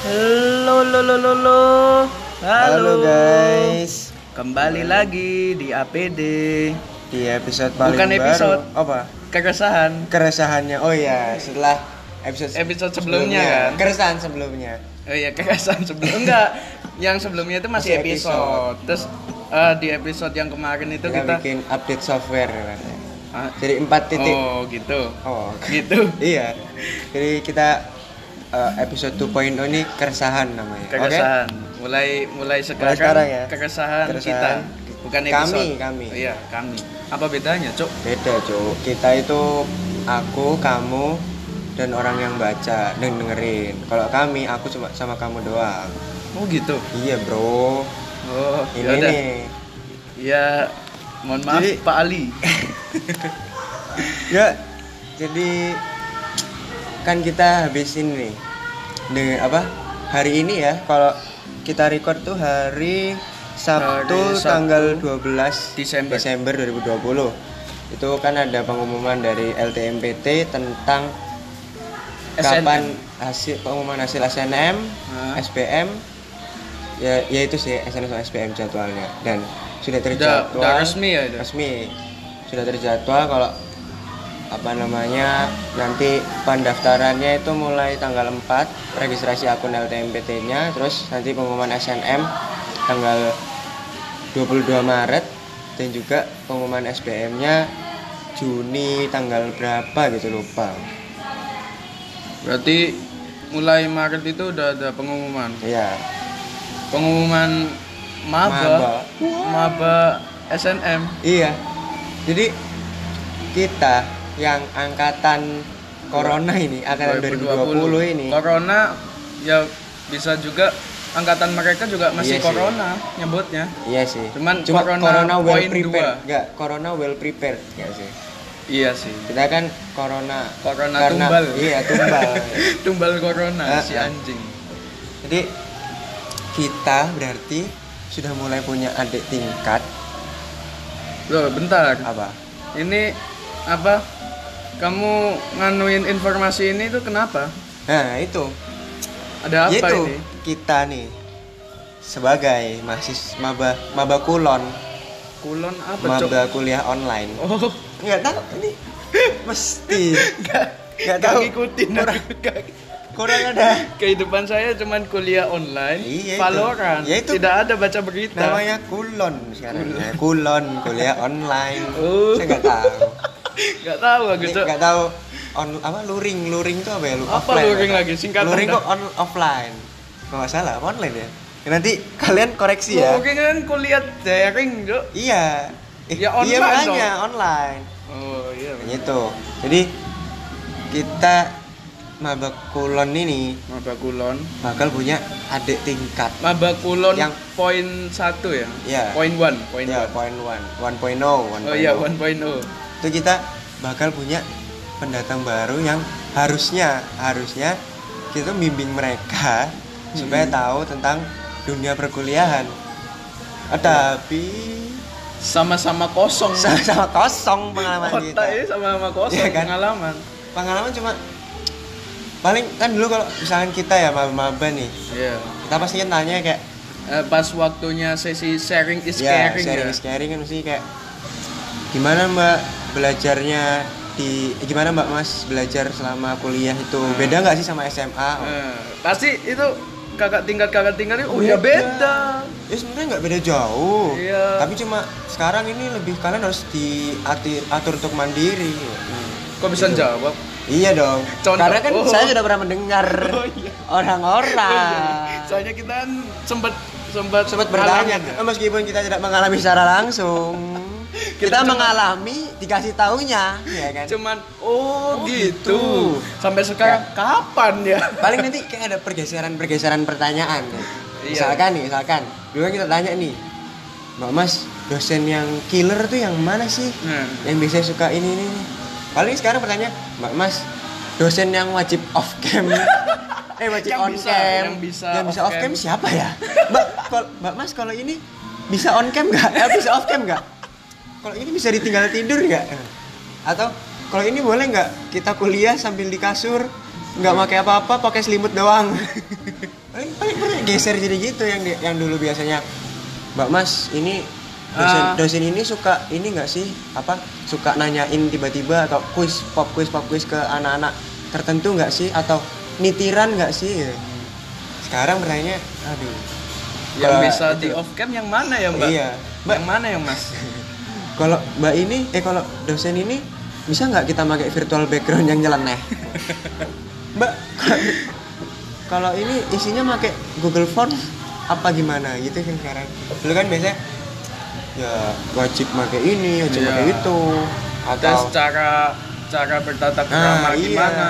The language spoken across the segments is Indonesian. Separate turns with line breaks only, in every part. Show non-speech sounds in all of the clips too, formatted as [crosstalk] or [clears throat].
Halo, lo, lo, lo, lo.
Halo guys,
Kembali lagi di APD.
di episode paling
Bukan episode.
baru apa?
Keresahan.
Keresahannya. Oh iya, setelah episode
Episode sebelumnya, kan?
Keresahan sebelumnya.
Oh iya, keresahan sebelum enggak. Yang sebelumnya itu masih,
Masih
episode.
episode.
Terus eh, di episode yang kemarin itu
Kita,
kita,
bikin update software katanya.
Ah,
Jadi empat titik.
Oh, gitu.
Oh,
Gitu. [laughs]
iya. Jadi kita eh, episode 2.0 ini keresahan namanya.
Keresahan. Mulai mulai sekarang,
sekarang ya.
keresahan,
Keresahan.
kita. Bukan
Kami,
episode.
kami.
Oh, iya, kami. Apa bedanya, Cuk?
Beda, Cuk. Kita itu aku, kamu, dan orang yang baca dan dengerin. Kalau kami, aku cuma sama kamu doang.
Oh, gitu.
Iya, Bro.
Oh,
Ini
yaudah.
nih.
Ya, mohon maaf
Jadi-
Pak Ali. [laughs]
Ya, jadi kan kita habis ini nih. Dengan apa? Hari ini ya, kalau kita record tuh hari Sabtu,
Hari Sabtu,
tanggal 12
Desember.
Desember 2020. Itu kan ada pengumuman dari LTMPT tentang
SNM.
kapan hasil pengumuman hasil SNM,
Hah?
SPM ya ya itu sih SNM sama SPM jadwalnya dan sudah
Udah,
terjadwal
resmi ya itu.
resmi sudah terjadwal kalau apa namanya nanti pendaftarannya itu mulai tanggal 4 registrasi akun LTMPT-nya terus nanti pengumuman SNM tanggal 22 Maret dan juga pengumuman SPM-nya Juni tanggal berapa gitu lupa.
Berarti mulai Maret itu udah ada pengumuman.
iya.
Pengumuman maba, maba. SNM.
iya. Jadi kita yang angkatan Corona ini angkatan 2020, ini
Corona ya bisa juga angkatan mereka juga masih
Iya sih.
corona nyebutnya.
Iya sih.
Cuman
Cuma
corona
corona, well
point
prepared. Enggak, corona well prepared enggak sih.
Iya sih.
Kita kan corona
Corona
karena-
tumbal.
Iya, tumbal. [laughs]
Tumbal corona
Ah,
si anjing.
Jadi kita berarti sudah mulai punya adik tingkat
Loh, bentar.
apa?
Ini apa? Kamu nganuin informasi ini tuh kenapa?
Nah, itu.
Ada apa
Yaitu
ini?
kita nih sebagai mahasiswa maba maba kulon,
Kulon apa, Cok?
maba kuliah online.
Oh,
Enggak tahu ini [laughs] mesti
enggak
enggak
Gak
tahu.
ngikutin
Kurang, kurang ada [laughs]
Kehidupan saya cuman kuliah online,
Iya, itu.
Valorant.
Ya, itu.
Tidak ada baca berita.
namanya kulon sekarang ya. kulon kuliah online
Oh.
saya nggak tahu
Gak tahu aku, Cok.
nggak tahu on apa luring luring itu apa ya Lu-
Apa
offline,
luring lagi? Singkatan
luring kok on offline kalau nggak salah online ya Ya, nanti kalian koreksi ya
Oke kan kuliah daring, Cok.
iya Eh,
Ya,
iya
online
makanya online
Oh, iya.
Yang itu jadi kita maba kulon ini
Maba Kulon.
bakal punya adik tingkat
Maba Kulon
Yang-
poin satu ya?
Iya.
Poin one, poin
ya
one.
point one one point oh one
Oh iya, 1.0.
itu kita bakal punya pendatang baru yang harusnya harusnya kita bimbing mereka supaya
Hmm.
tahu tentang dunia perkuliahan Ah, tapi
Sama-sama kosong.
sama-sama kosong pengalaman kita
Otaknya sama-sama kosong
Iya kan?
pengalaman.
pengalaman cuma paling kan dulu kalau misalkan kita ya maba nih
Iya.
kita pasti kan tanya kayak
Eh, pas waktunya sesi sharing is
ya
caring
sharing
ya.
is caring kan mesti kayak gimana mbak belajarnya di eh, gimana mbak mas belajar selama kuliah itu
Hmm.
beda nggak sih sama SMA
Eh, pasti itu kakak tingkat kakak tingkat itu oh ya beda.
ya sebenarnya nggak beda jauh
Iya.
tapi cuma sekarang ini lebih kalian harus diatur atur untuk mandiri
Kok bisa
Gitu.
jawab?
iya dong
Contoh.
karena kan
Oh.
saya sudah pernah mendengar [laughs]
Oh, iya.
orang-orang
Soalnya kita kan sempat sempat
sempat bertanya
ya.
eh, meskipun kita tidak mengalami secara langsung [laughs] kita,
Kita cuma-
mengalami dikasih taunya ya kan
Cuman oh,
Oh,
gitu.
gitu.
Sampai sekarang kapan ya?
paling nanti kayak ada pergeseran-pergeseran pertanyaan
Iya.
misalkan nih misalkan dulu kan kita tanya nih mbak mas dosen yang killer tuh yang mana sih
Nah.
yang biasanya suka ini ini, paling sekarang pertanyaan mbak mas dosen yang wajib off cam [laughs] eh wajib
Yang
on
bisa,
cam
yang bisa
yang bisa
off
off
cam.
cam siapa ya mbak mbak mas kalau ini bisa on cam nggak eh, bisa off cam nggak kalau ini bisa ditinggal tidur nggak atau kalau ini boleh nggak kita kuliah sambil di kasur nggak pakai apa-apa pakai selimut doang [laughs] paling paling paling geser jadi gitu yang di- yang dulu biasanya mbak mas ini dosen
Ah.
dosen ini suka ini nggak sih apa suka nanyain tiba-tiba atau kuis pop kuis pop kuis ke anak-anak tertentu nggak sih atau nitiran nggak sih Gitu. sekarang pertanyaannya aduh
Yang bisa
itu-
di off cam yang mana ya mbak?
Iya. Mbak-
Yang mana yang mas? [laughs]
kalau mbak ini eh kalau dosen ini bisa nggak kita pakai virtual background yang nyeleneh [laughs] mbak kalau ini isinya pakai Google Form apa gimana gitu kan sekarang dulu kan biasanya ya wajib pakai ini wajib
Iya.
pakai itu
Ada
atau
cara cara bertatap
Nah,
krama
iya.
gimana?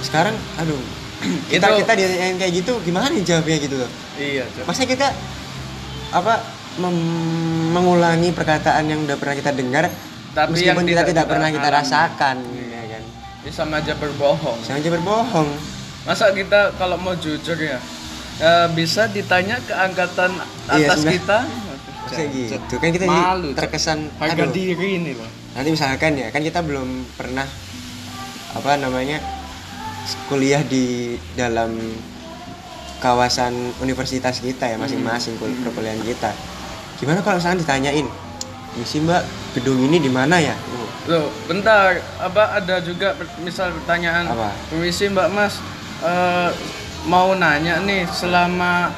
sekarang aduh [clears throat] kita
Itu-
kita ditanyain kayak gitu gimana nih jawabnya gitu loh
Iya.
Masa kita apa mengulangi perkataan yang udah pernah kita dengar
Tapi
meskipun
yang
kita
tidak
tidak pernah kita
alami.
rasakan
Iya.
ya kan
Ini sama aja berbohong.
Jangan aja berbohong.
Masa kita kalau mau jujur ya, eh, bisa ditanya ke angkatan
Iya,
atas
sebenarnya.
kita?
Kayak gitu. Kan kita
Malu,
terkesan
harga
aduh.
diri ini loh.
Nanti misalkan ya, kan kita belum pernah apa namanya kuliah di dalam kawasan universitas kita ya masing-masing kul- perkuliahan kita. Gimana kalau misalkan ditanyain, misi mbak gedung ini di mana ya?
Loh, bentar, apa ada juga misal pertanyaan
Apa?
permisi Mbak Mas eh, mau nanya nih selama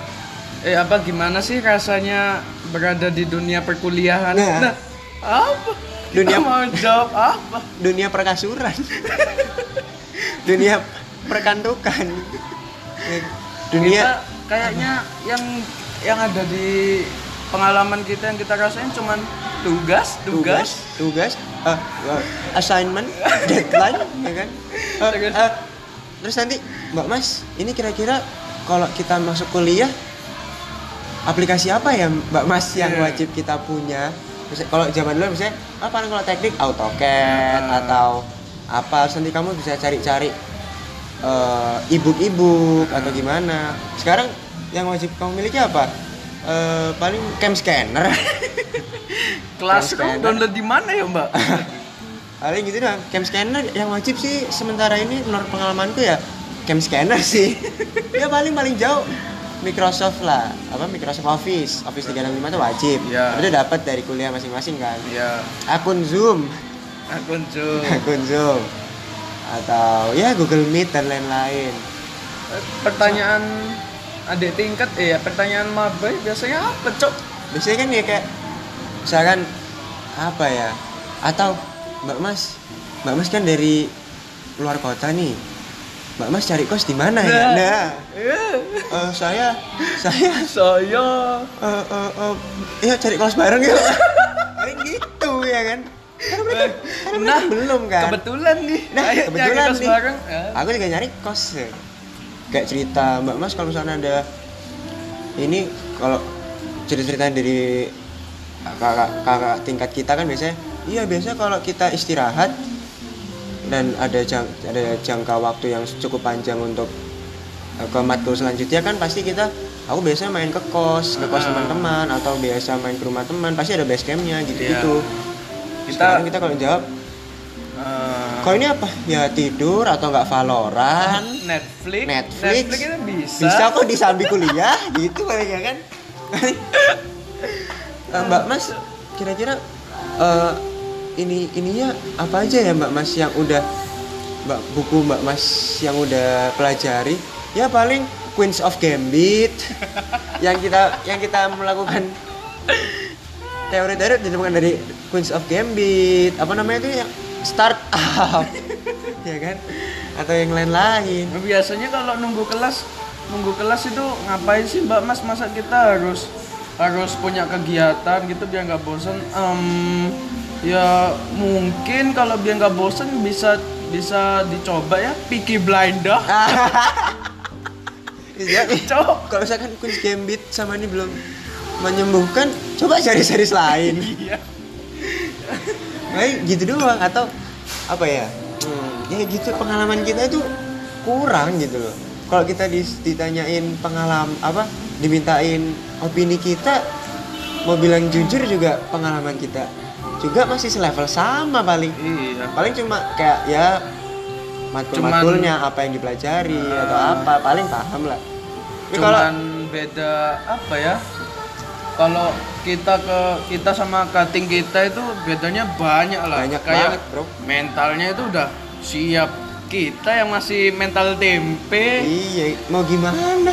eh apa gimana sih rasanya berada di dunia perkuliahan?
Nah.
apa?
Dunia-
Kita mau jawab apa?
Dunia perkasuran. Dunia perkantukan. Dunia
Kita kayaknya yang yang ada di pengalaman kita yang kita rasain cuman tugas, tugas,
tugas eh, eh, assignment [laughs] deadline ya kan?
Terus?
eh, terus nanti mbak mas ini kira-kira kalau kita masuk kuliah aplikasi apa ya mbak mas yang
Iya.
wajib kita punya? Kalau zaman dulu misalnya apa kalau teknik? AutoCAD
Ah.
atau apa. Terus nanti kamu bisa cari-cari eh, e-book-e-book atau gimana. Sekarang yang wajib kamu miliki apa Eh, paling cam scanner. [laughs]
Classroom
Scanner.
download di mana ya Mbak? [laughs]
paling gitu doang. Cam scanner yang wajib sih sementara ini menurut pengalamanku ya cam scanner sih. [laughs] Ya paling paling jauh. Microsoft lah. Apa Microsoft Office. Office 365 itu wajib.
Ya.
itu dapat dari kuliah masing-masing kan?
Ya,
akun Zoom.
Akun Zoom.
akun Zoom. Atau ya Google Meet dan lain-lain.
Pertanyaan adik tingkat, eh ya pertanyaan maba biasanya apa cok?
biasanya kan ya kayak misalkan apa ya atau Mbak Mas Mbak Mas kan dari luar kota nih Mbak Mas cari kos di mana ya? Nah,
Eh,
eh, saya saya [laughs]
saya
eh eh eh, ya cari kos bareng yuk. Paling gitu ya kan? Karena mereka, karena mereka
nah,
belum kan?
kebetulan nih.
Nah, kebetulan nih.
bareng. Ya.
Aku juga nyari kos. ya. Kayak cerita Mbak Mas kalau misalnya ada ini kalau cerita-cerita dari kakak kakak tingkat kita kan biasanya iya biasa kalau kita istirahat dan ada jang, ada jangka waktu yang cukup panjang untuk eh, ke matkul selanjutnya kan pasti kita aku biasanya main ke kos ke kos
Ah.
teman-teman atau biasa main ke rumah teman pasti ada base campnya gitu-gitu
Kita
Sekarang kita kalau jawab kalau ini apa? Ya tidur atau nggak Valorant
Netflix.
Netflix.
itu bisa.
bisa kok disambi kuliah? [laughs] Gitu paling ya kan? Eh, Mbak Mas kira-kira eh, ini ininya apa aja ya Mbak Mas yang udah Mbak buku Mbak Mas yang udah pelajari? Ya paling Queens of Gambit [laughs] yang kita yang kita melakukan teori-teori ditemukan dari Queens of Gambit. Apa namanya itu yang startup [laughs] ya kan atau yang lain-lain
Nah, Biasanya kalau nunggu kelas, nunggu kelas itu ngapain sih Mbak Mas? Masa kita harus harus punya kegiatan gitu biar nggak bosen? Em, ya mungkin kalau biar nggak bosen bisa bisa dicoba ya Peaky Blinder. [laughs]
Iya,
Cok.
kalau misalkan Queen's Gambit sama ini belum menyembuhkan, coba cari series lain.
Iya.
Kayak gitu doang atau apa ya? Hmm, ya gitu pengalaman kita itu kurang gitu loh. Kalau kita ditanyain pengalaman apa, dimintain opini kita, mau bilang jujur juga pengalaman kita juga masih selevel sama paling.
Iya.
Paling cuma kayak ya matkul-matkulnya apa yang dipelajari atau apa paling paham lah tapi kalau
cuman beda apa ya kalau kita ke kita sama cutting kita itu bedanya banyak lah.
Banyak
kayak
banget, bro.
mentalnya itu udah siap. Kita yang masih mental tempe.
Iya mau gimana?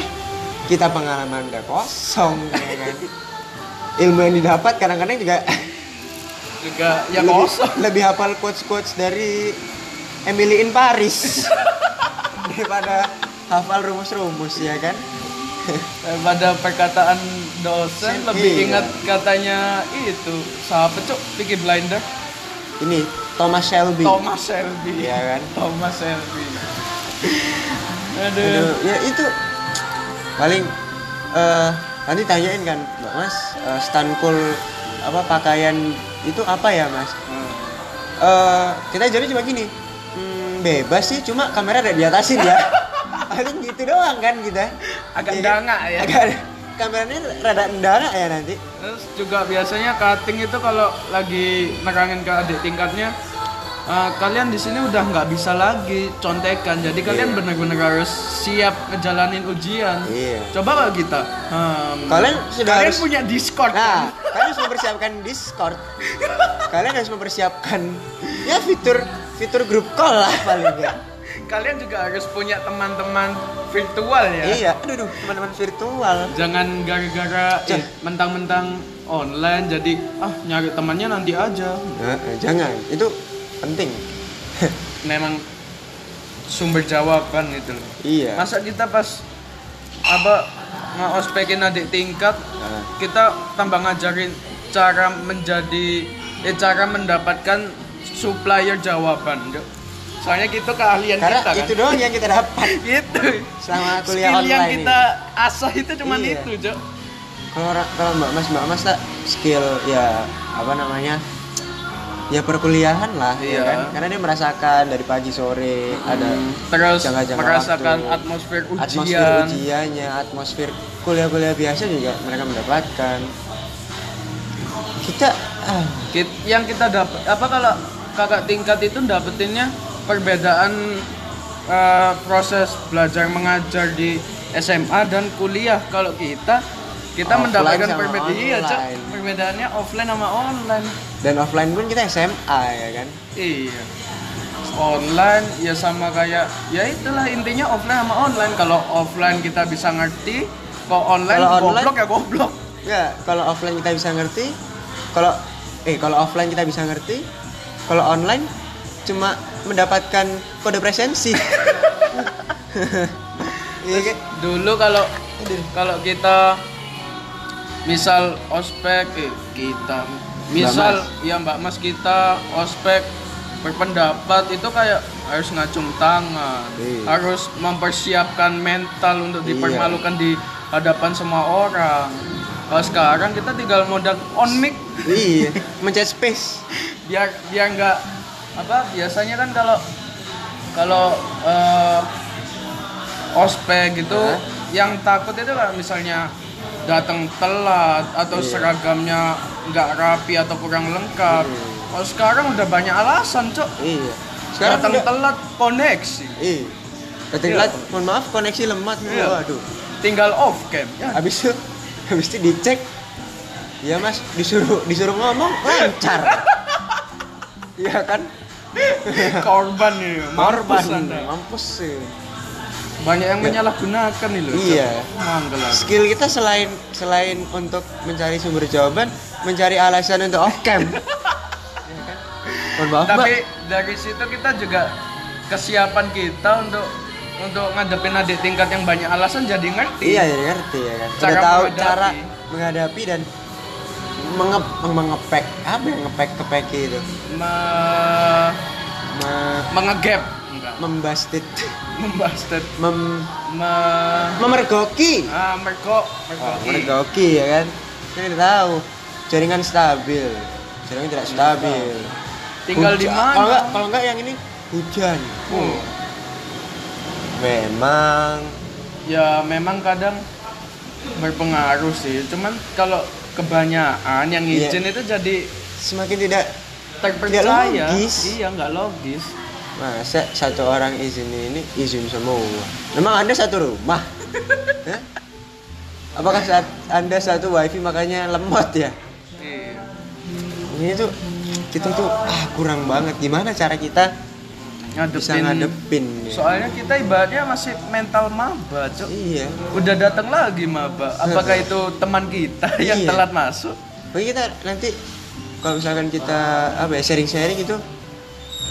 Kita pengalaman udah kosong ya kan? [laughs] Ilmu yang didapat kadang-kadang juga
juga ya
lebih,
kosong.
lebih hafal quotes-quotes dari Emily in Paris. [laughs] Daripada hafal rumus-rumus ya kan
pada perkataan dosen
Iya.
lebih ingat katanya itu siapa cok Peaky Blinder.
Ini Thomas Shelby.
Thomas Shelby.
Iya kan?
Thomas Shelby. [laughs] Aduh.
Aduh, ya itu paling eh nanti tanyain kan Mbak Mas eh, stanful apa pakaian itu apa ya Mas? Eh kita jadi cuma gini hmm, bebas sih cuma kamera ada di atasin ya [laughs] paling gitu doang kan kita
Agak
kan?
dangak ya.
agak kameranya rada dangak ya nanti
Terus juga biasanya cutting itu kalau lagi nerangin ke adik tingkatnya eh, kalian di sini udah nggak bisa lagi contekan. Jadi kalian
Iya.
benar-benar harus siap ngejalanin ujian.
Iya.
Coba kalau kita hmm,
Kalian sudah
kalian
harus-
punya Discord
Nah,
kan?
kalian harus mempersiapkan Discord. [laughs] Kalian harus mempersiapkan ya fitur fitur grup call lah paling ya.
Kalian juga harus punya teman-teman virtual ya.
Iya, aduh, aduh, teman-teman virtual.
Jangan gara-gara eh, mentang-mentang online jadi ah nyari temannya nanti aja.
Nah, eh, jangan, itu penting. [laughs]
Memang sumber jawaban itu loh.
iya.
Masa kita pas apa ngospekin adik tingkat
Nah,
kita tambah ngajarin cara menjadi eh cara mendapatkan supplier jawaban. Soalnya gitu keahlian
karena
kita kan?
itu doang yang kita dapat. [laughs]
Gitu.
Selama kuliah
skill yang
online
kita asah itu cuman
Iya.
itu Jok
Kalau kalau mbak mas mbak mas tak skill ya apa namanya ya perkuliahan lah ya
Iya.
kan? Karena dia merasakan dari pagi sore ada
terus
jangka-jangka
merasakan
waktu.
atmosfer ujian.
atmosfer ujiannya atmosfer kuliah-kuliah biasa juga mereka mendapatkan. Kita ah,
yang kita dapat apa kalau kakak tingkat itu dapetinnya perbedaan eh, proses belajar mengajar di SMA dan kuliah. Kalau kita kita
Offline
mendapatkan perbedaan iya Cok. perbedaannya offline sama online.
Dan offline pun kita SMA ya kan?
Iya. Online ya sama kayak ya itulah intinya offline sama online. Kalau offline kita bisa ngerti kalau online
Kalau online-
goblok ya goblok.
Ya kalau offline kita bisa ngerti kalau eh kalau offline kita bisa ngerti kalau online cuma mendapatkan kode presensi. [laughs] Iya kan?
dulu kalau kalau kita misal ospek eh kita misal ya mbak mas kita ospek berpendapat itu kayak harus ngacung tangan
Iya.
harus mempersiapkan mental untuk
Iya.
dipermalukan di hadapan semua orang. Kalau sekarang kita tinggal modal on mic.
Iya. [laughs] Mencet space.
Biar biar nggak apa biasanya kan kalau kalau eh, ospek gitu
Hah?
yang takut itu kan misalnya datang telat atau
Iya.
seragamnya nggak rapi atau kurang lengkap.
Iya.
kalau sekarang udah banyak alasan cok.
Iya. Sekarang
datang
udah
telat koneksi.
Iya. Datang
Iya.
telat mohon maaf koneksi lemot
Iya.
waduh.
Tinggal off cam ya.
Habis itu [laughs] habis itu dicek. Ya mas. Disuruh disuruh ngomong lancar. [laughs] Iya kan [laughs]
korban nih
korban mampus sih
banyak yang
Ya.
menyalahgunakan nih loh.
Iya. Skill kita selain selain untuk mencari sumber jawaban mencari alasan untuk off cam [laughs] Iya kan? mohon maaf mbak
tapi dari situ kita juga kesiapan kita untuk untuk ngadepin adik tingkat yang banyak alasan jadi ngerti
iya ya ngerti ya kan
Cara
udah tahu
menghadapi.
cara menghadapi dan mengep mengepek apa yang ngepek kepek itu?
Me-
Me-
mengegap
membastit. [laughs]
Membastet
mem
me-
memergoki.
Ah mergo
Oh,
mergoki
ya kan? Kan kita tahu jaringan stabil. Jaringan tidak stabil.
tinggal di mana?
Kalau enggak kalau enggak yang ini hujan.
Oh,
memang.
Ya memang kadang berpengaruh sih. Cuman kalau kebanyakan yang
Iya.
izin itu jadi
semakin tidak
terpercaya
logis.
iya nggak logis
Masa satu orang izin ini izin semua? Memang Anda satu rumah? [laughs] Hah? Apakah saat Anda satu wifi makanya lemot ya?
Iya.
Ini tuh kita tuh ah kurang banget. Gimana cara kita bisa
Ngadepin.
ngadepin? ya?
Soalnya kita ibaratnya masih mental maba, Cuk.
Iya.
Udah datang lagi maba. Apakah itu teman kita [laughs] yang
Iya.
telat masuk?
Bagi kita nanti kalau misalkan kita apa ya sharing-sharing gitu,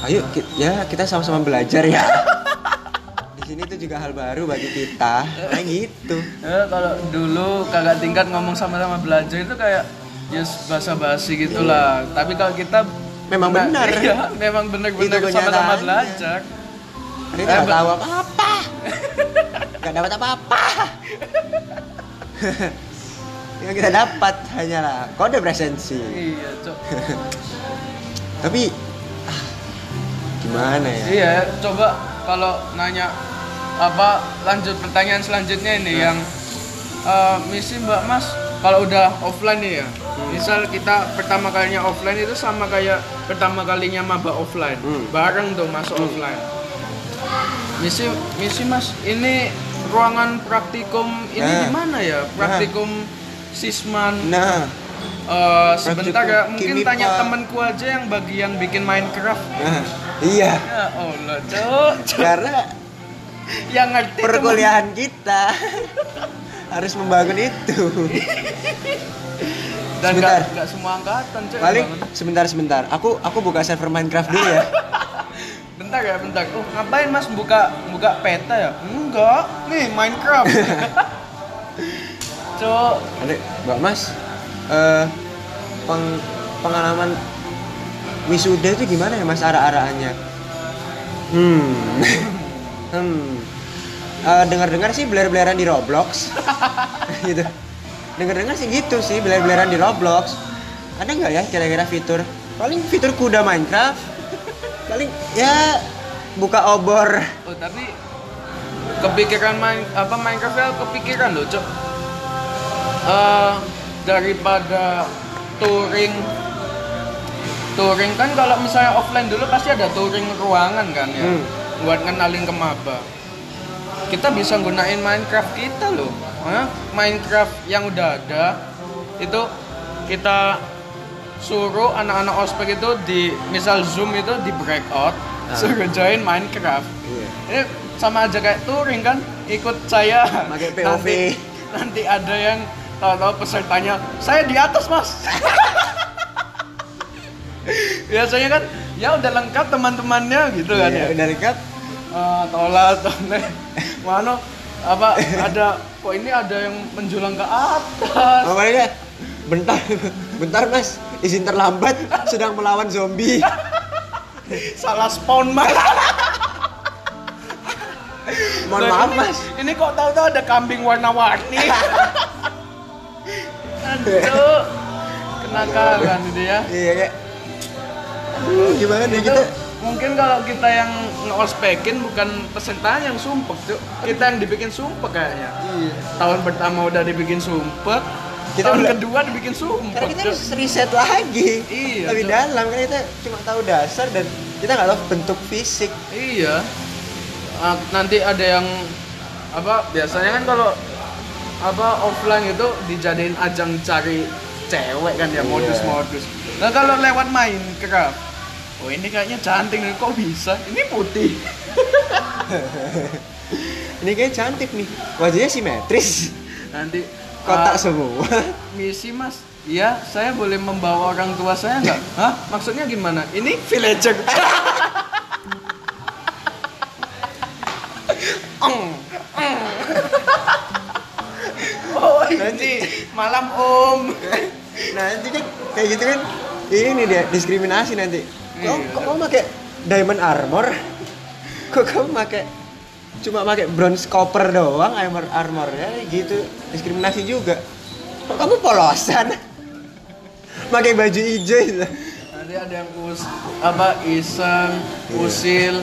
ayo ki- ya kita sama-sama belajar ya. [laughs] Di sini tuh juga hal baru bagi kita. Nah gitu.
Eh, kalau dulu kakak tingkat ngomong sama-sama belajar itu kayak yes basa-basi gitulah. Tapi kalau kita
Memang benar.
Iya, memang benar-benar sama-sama belajar.
Ini
Eh,
nggak
be-
tahu apa-apa. Gak dapat apa-apa. [laughs] Yang kita dapat hanyalah kode presensi.
Iya, Cok. [laughs]
Tapi ah, gimana ya?
Iya, coba kalau nanya apa lanjut pertanyaan selanjutnya ini
Nah.
yang eh, misi Mbak Mas kalau udah offline nih ya.
Hmm.
Misal kita pertama kalinya offline itu sama kayak pertama kalinya maba offline.
Hmm.
Bareng tuh masuk offline. Misi misi Mas, ini ruangan praktikum ini
Nah.
di mana ya? Praktikum Sisman.
Nah,
Eh, sebentar ya, mungkin
Kimipa.
tanya temanku aja yang bagian bikin Minecraft.
nah, iya.
Ya Allah, Cok.
Karena [laughs]
yang ngerti temen-
perkuliahan kita [laughs] harus membangun itu. [laughs]
dan
Sebentar.
nggak semua angkatan cek
Paling sebentar sebentar. Aku aku buka server Minecraft dulu ya. [laughs]
bentar ya bentar oh ngapain mas buka buka peta ya enggak nih Minecraft [laughs] cok
Ada Mbak Mas. Eh peng- pengalaman wisuda itu gimana ya Mas arah-arahannya? Hmm. hmm. Eh, dengar-dengar sih beler-beleran di Roblox. [laughs] gitu. Dengar-dengar sih gitu sih, beler-beleran di Roblox. Ada nggak ya kira-kira fitur? Paling fitur kuda Minecraft. Paling ya buka obor.
oh tapi kepikiran main apa Minecraft ya kepikiran loh cok Eh, daripada touring touring kan kalau misalnya offline dulu pasti ada touring ruangan kan ya
Hmm.
buat kenalin ke maba kita bisa gunain Minecraft kita loh Hah? Minecraft yang udah ada itu kita suruh anak-anak ospek itu di misal zoom itu di breakout
Ah.
suruh join Minecraft
Iya.
ini sama aja kayak touring kan ikut saya
Pakai [laughs] POV.
nanti, nanti ada yang tahu-tahu pesertanya saya di atas mas [laughs] biasanya kan ya udah lengkap teman-temannya gitu kan
Iya,
ya
udah lengkap.
Ah, tolat tolet mana apa ada kok ini ada yang menjulang ke atas?
Mereka bentar, bentar mas, izin terlambat, sedang melawan zombie.
salah spawn mas.
Mohon maaf mas.
ini kok tahu-tahu ada kambing warna-warni? Aduh kenakalan ini ya
Iya. Kayak, gimana nih kita?
Mungkin kalau kita yang nge-ospekin bukan pesertanya yang sumpek tuh kita yang dibikin sumpek kayaknya
Iya.
tahun pertama udah dibikin sumpek
Kita
tahun
udah-
kedua dibikin sumpek
Karena kita harus riset lagi.
Iya,
Lebih
Cuk.
dalam karena kita cuma tahu dasar dan kita nggak tahu bentuk fisik.
iya nanti ada yang apa biasanya kan kalau apa offline itu dijadiin ajang cari cewek kan ya
Iya.
modus-modus nah kalau lewat Minecraft oh ini kayaknya cantik nih kok bisa ini putih [laughs]
Ini kayak cantik nih, wajahnya simetris,
nanti
kotak
ah,
semua. [laughs]
misi mas Iya, saya boleh membawa orang tua saya nggak? Hah? Maksudnya gimana? Ini villager. [laughs] Oh, ini malam om.
nanti kan kayak gitu kan, ini dia diskriminasi nanti. Kok, kok kamu pakai diamond armor? [laughs] Kok kamu pakai cuma pakai bronze copper doang armor armor ya gitu diskriminasi juga. Kok kamu polosan? [laughs] pakai baju hijau itu.
Nanti ada yang us apa iseng, usil,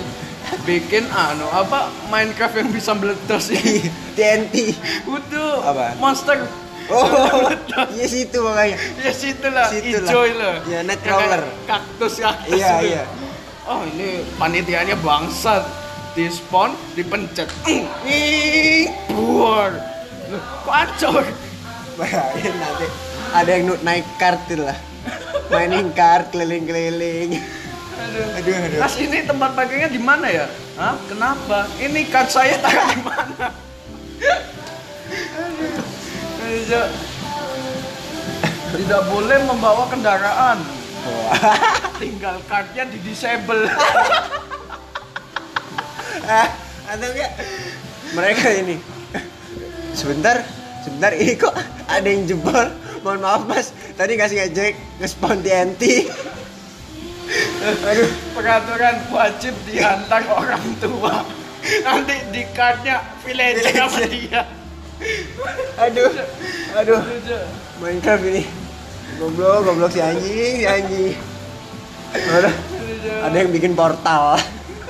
bikin anu apa Minecraft yang bisa meletus ini. [laughs]
TNT.
Udah,
Apa?
monster.
Oh, [laughs] iya situ makanya.
Ya situ lah,
Situ lah.
hijau lah.
Ya,
Yang
Nightcrawler.
kayak Kaktus kaktus.
Iya,
itu.
iya.
oh ini panitianya bangsat dispon dipencet nih buar acor
Bayangin nanti ada yang naik kart itu lah. Mainin kart keliling-keliling.
aduh
Aduh, aduh.
Mas ini tempat parkirnya di mana ya? Hah? Kenapa? Ini kart saya taruh di mana? Aduh. Tidak boleh membawa kendaraan. [laughs] Tinggal kartnya di disable.
ah, [laughs] atau enggak? Mereka ini. Sebentar, sebentar ini kok ada yang jebol. Mohon maaf mas, tadi kasih ngejek ngespon TNT.
Aduh, peraturan wajib diantar orang tua. Nanti di kartnya village sama dia.
Aduh, aduh. Minecraft ini. Goblok, goblok si anjing, si anjing. Ada, ada yang bikin portal.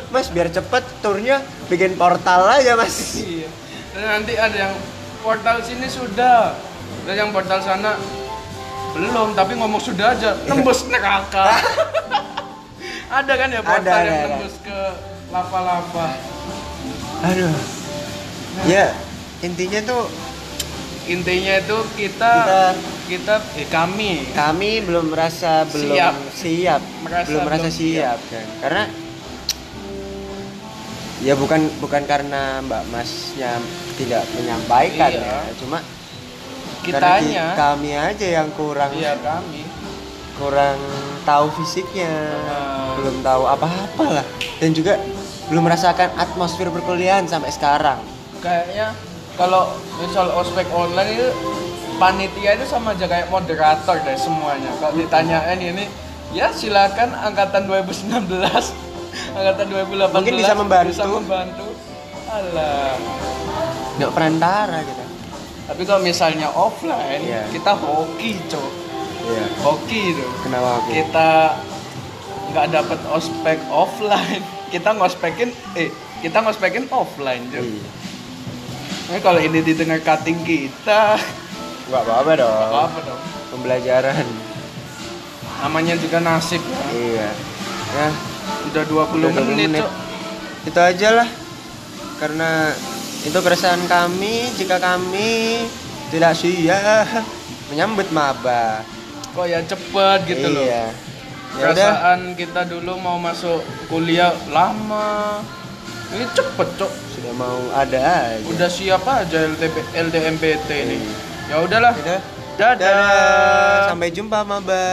Mas biar cepet turnya bikin portal aja mas.
Iya. Dan nanti ada yang portal sini sudah, dan yang portal sana belum, tapi ngomong sudah aja, tembus neraka. [laughs] ada kan ya portal
Ada,
yang
ada, ada.
tembus ke lava-lava.
Aduh. Ya, intinya tuh
Intinya itu kita kita, eh kami
kami belum merasa belum
Siap.
siap,
Merasa
belum merasa
belum
siap, kan. Karena ya bukan bukan karena Mbak Masnya tidak menyampaikan
Iya.
ya, cuma karena ki-
kitanya
kami aja yang kurang
iya kami
kurang tahu fisiknya,
Ah.
belum tahu apa-apa lah, dan juga belum merasakan atmosfer perkuliahan sampai sekarang.
kayaknya kalau misal ospek online itu panitia itu sama aja kayak moderator deh semuanya kalau ditanyain ini ya silakan angkatan 2019 [laughs] angkatan 2018
Mungkin bisa membantu.
bisa membantu alah
Nggak perantara kita.
tapi kalau misalnya offline
Iya.
kita hoki cok
Iya.
hoki itu
Kenapa aku?
kita nggak dapat ospek offline [laughs] kita ngospekin eh kita ngospekin offline cok
Iya.
Nah, kalau ini didengar cutting kita
Nggak apa-apa dong.
apa apa dong
Pembelajaran.
namanya juga nasib ya.
Iya. Ya,
udah 20
Udah 20
menit,
menit.
Cok.
itu aja lah. Karena itu keresahan kami jika kami tidak siap menyambut maba.
kok ya cepet gitu loh
Iya. Ya
perasaan kita dulu mau masuk kuliah lama ini cepet cok
Sudah mau ada aja.
udah siap aja LTP, LDMPT ini
Iya.
ya udahlah
Udah.
dadah.
Dadah. Sampai jumpa maba.